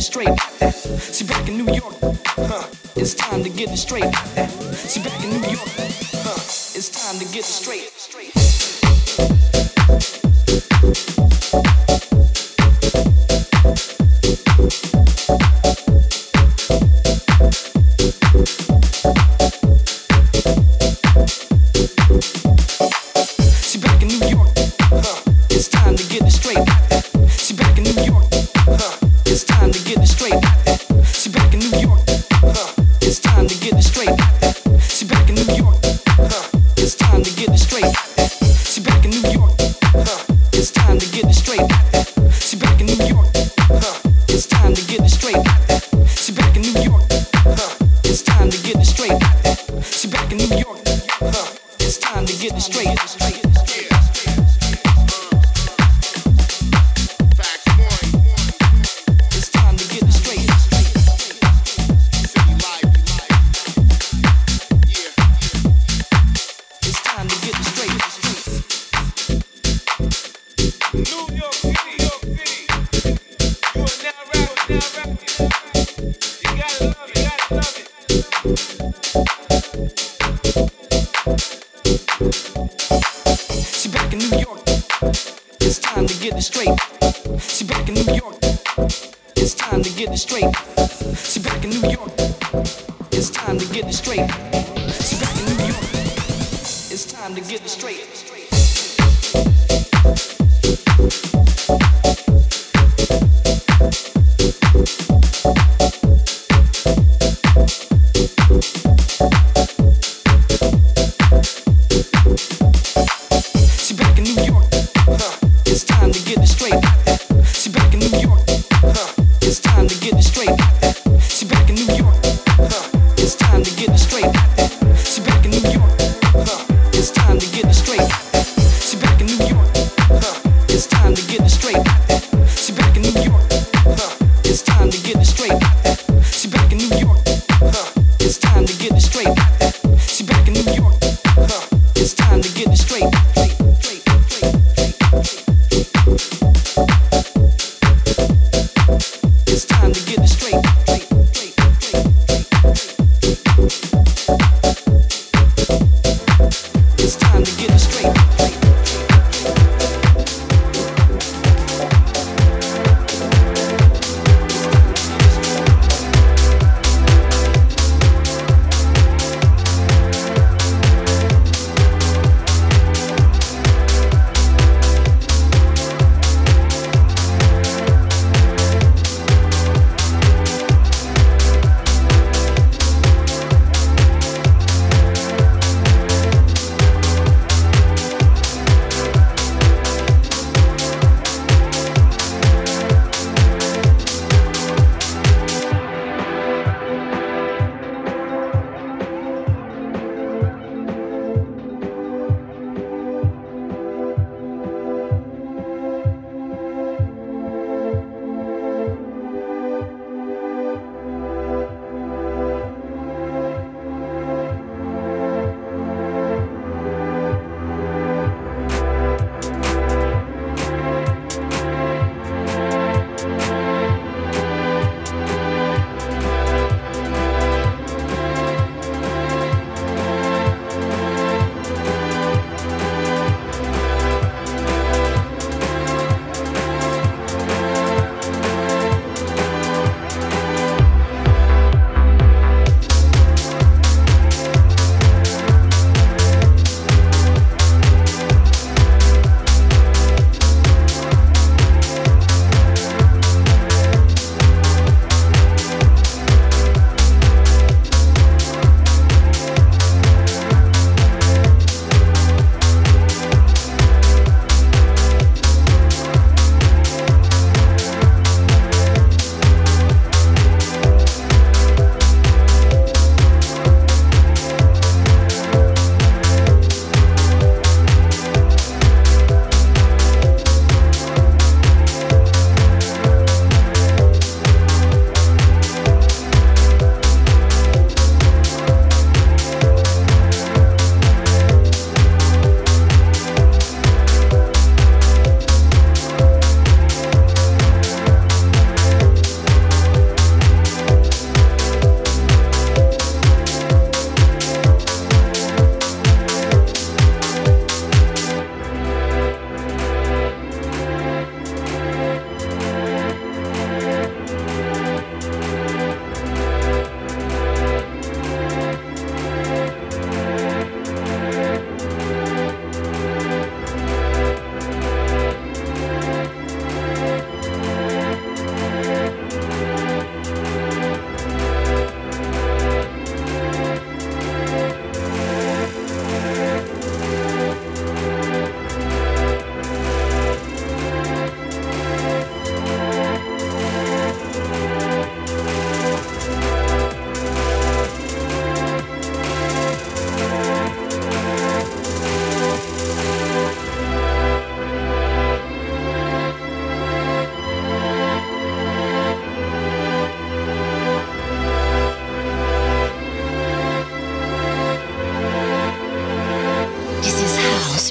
straight. See, back in New York, huh, it's time to get it straight.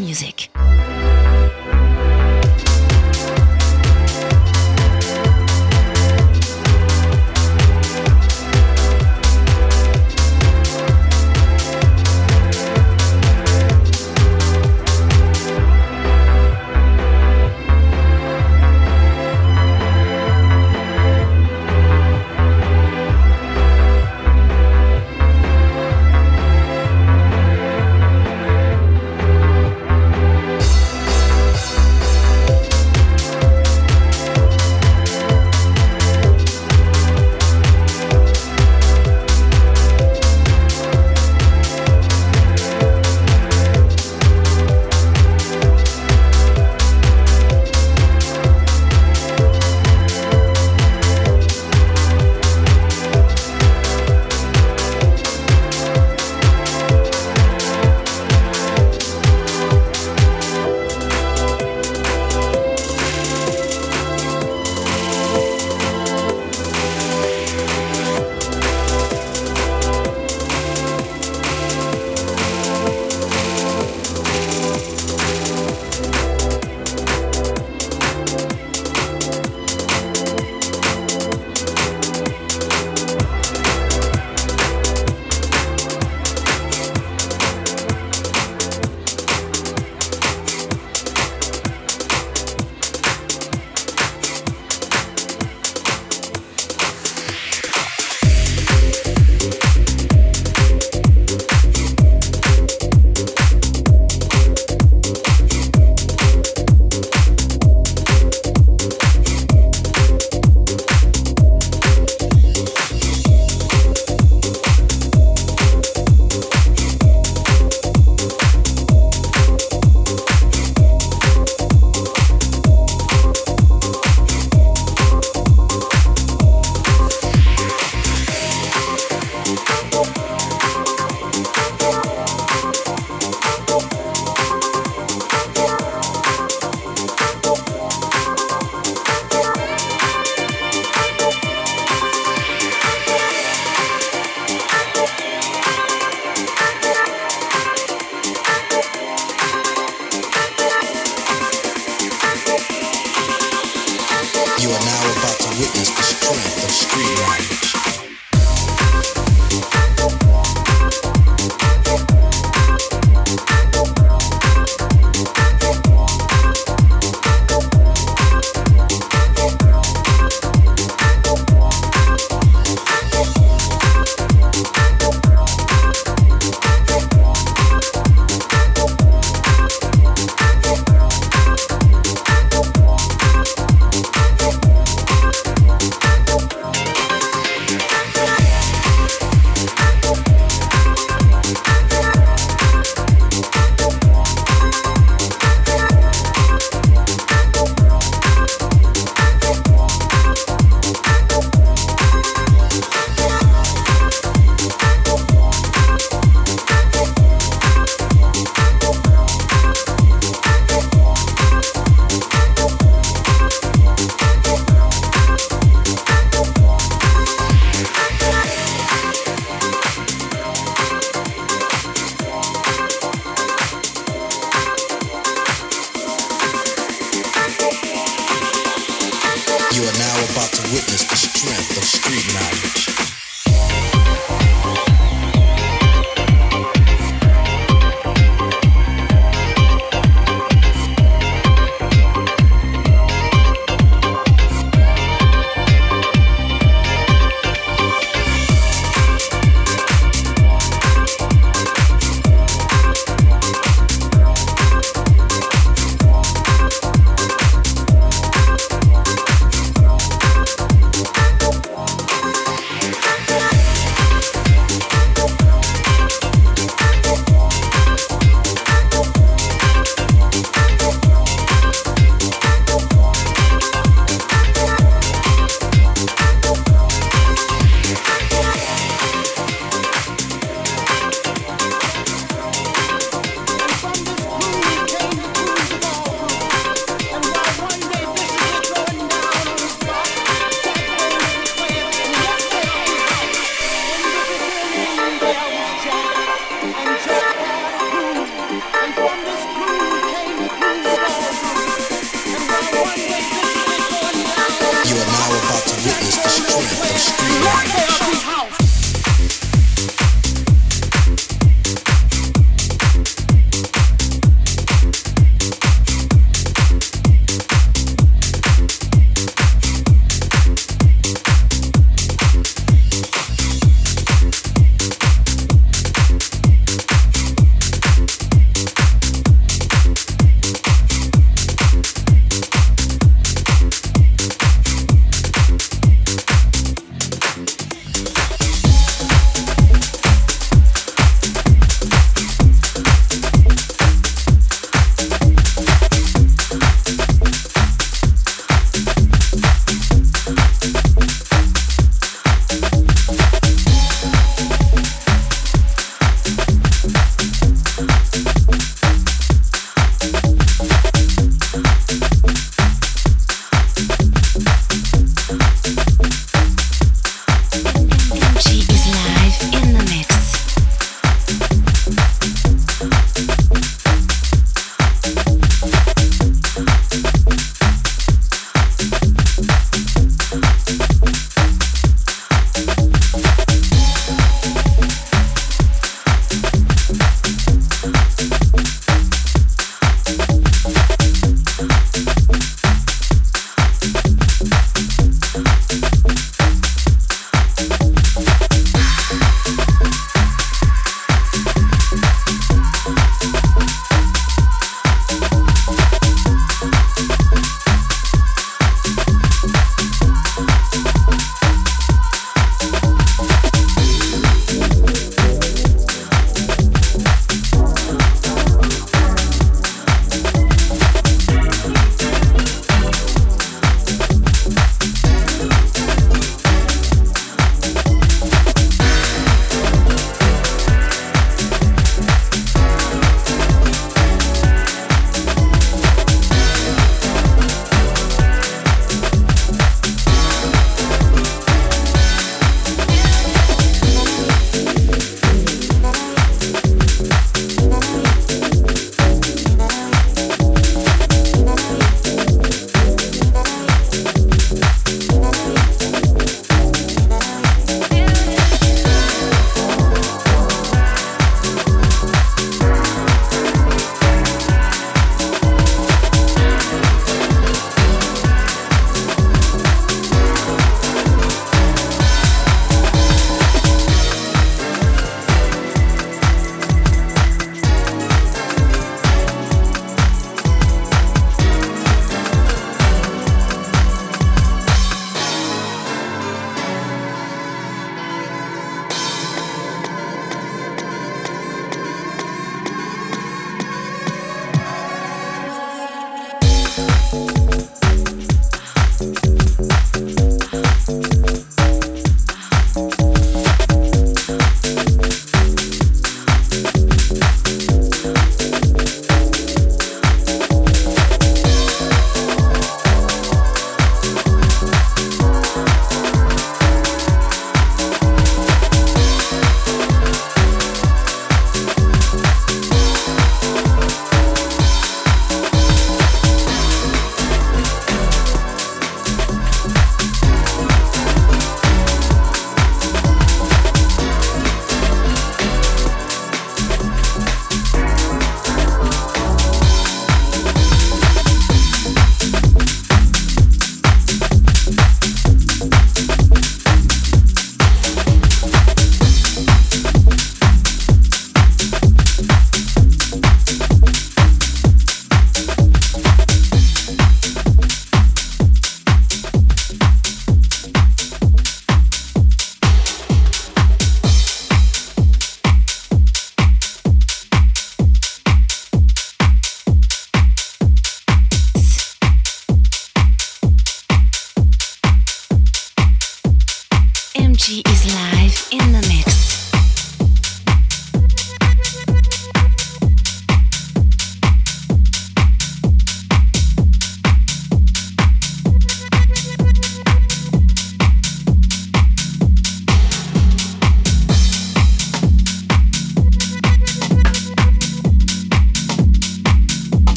Music.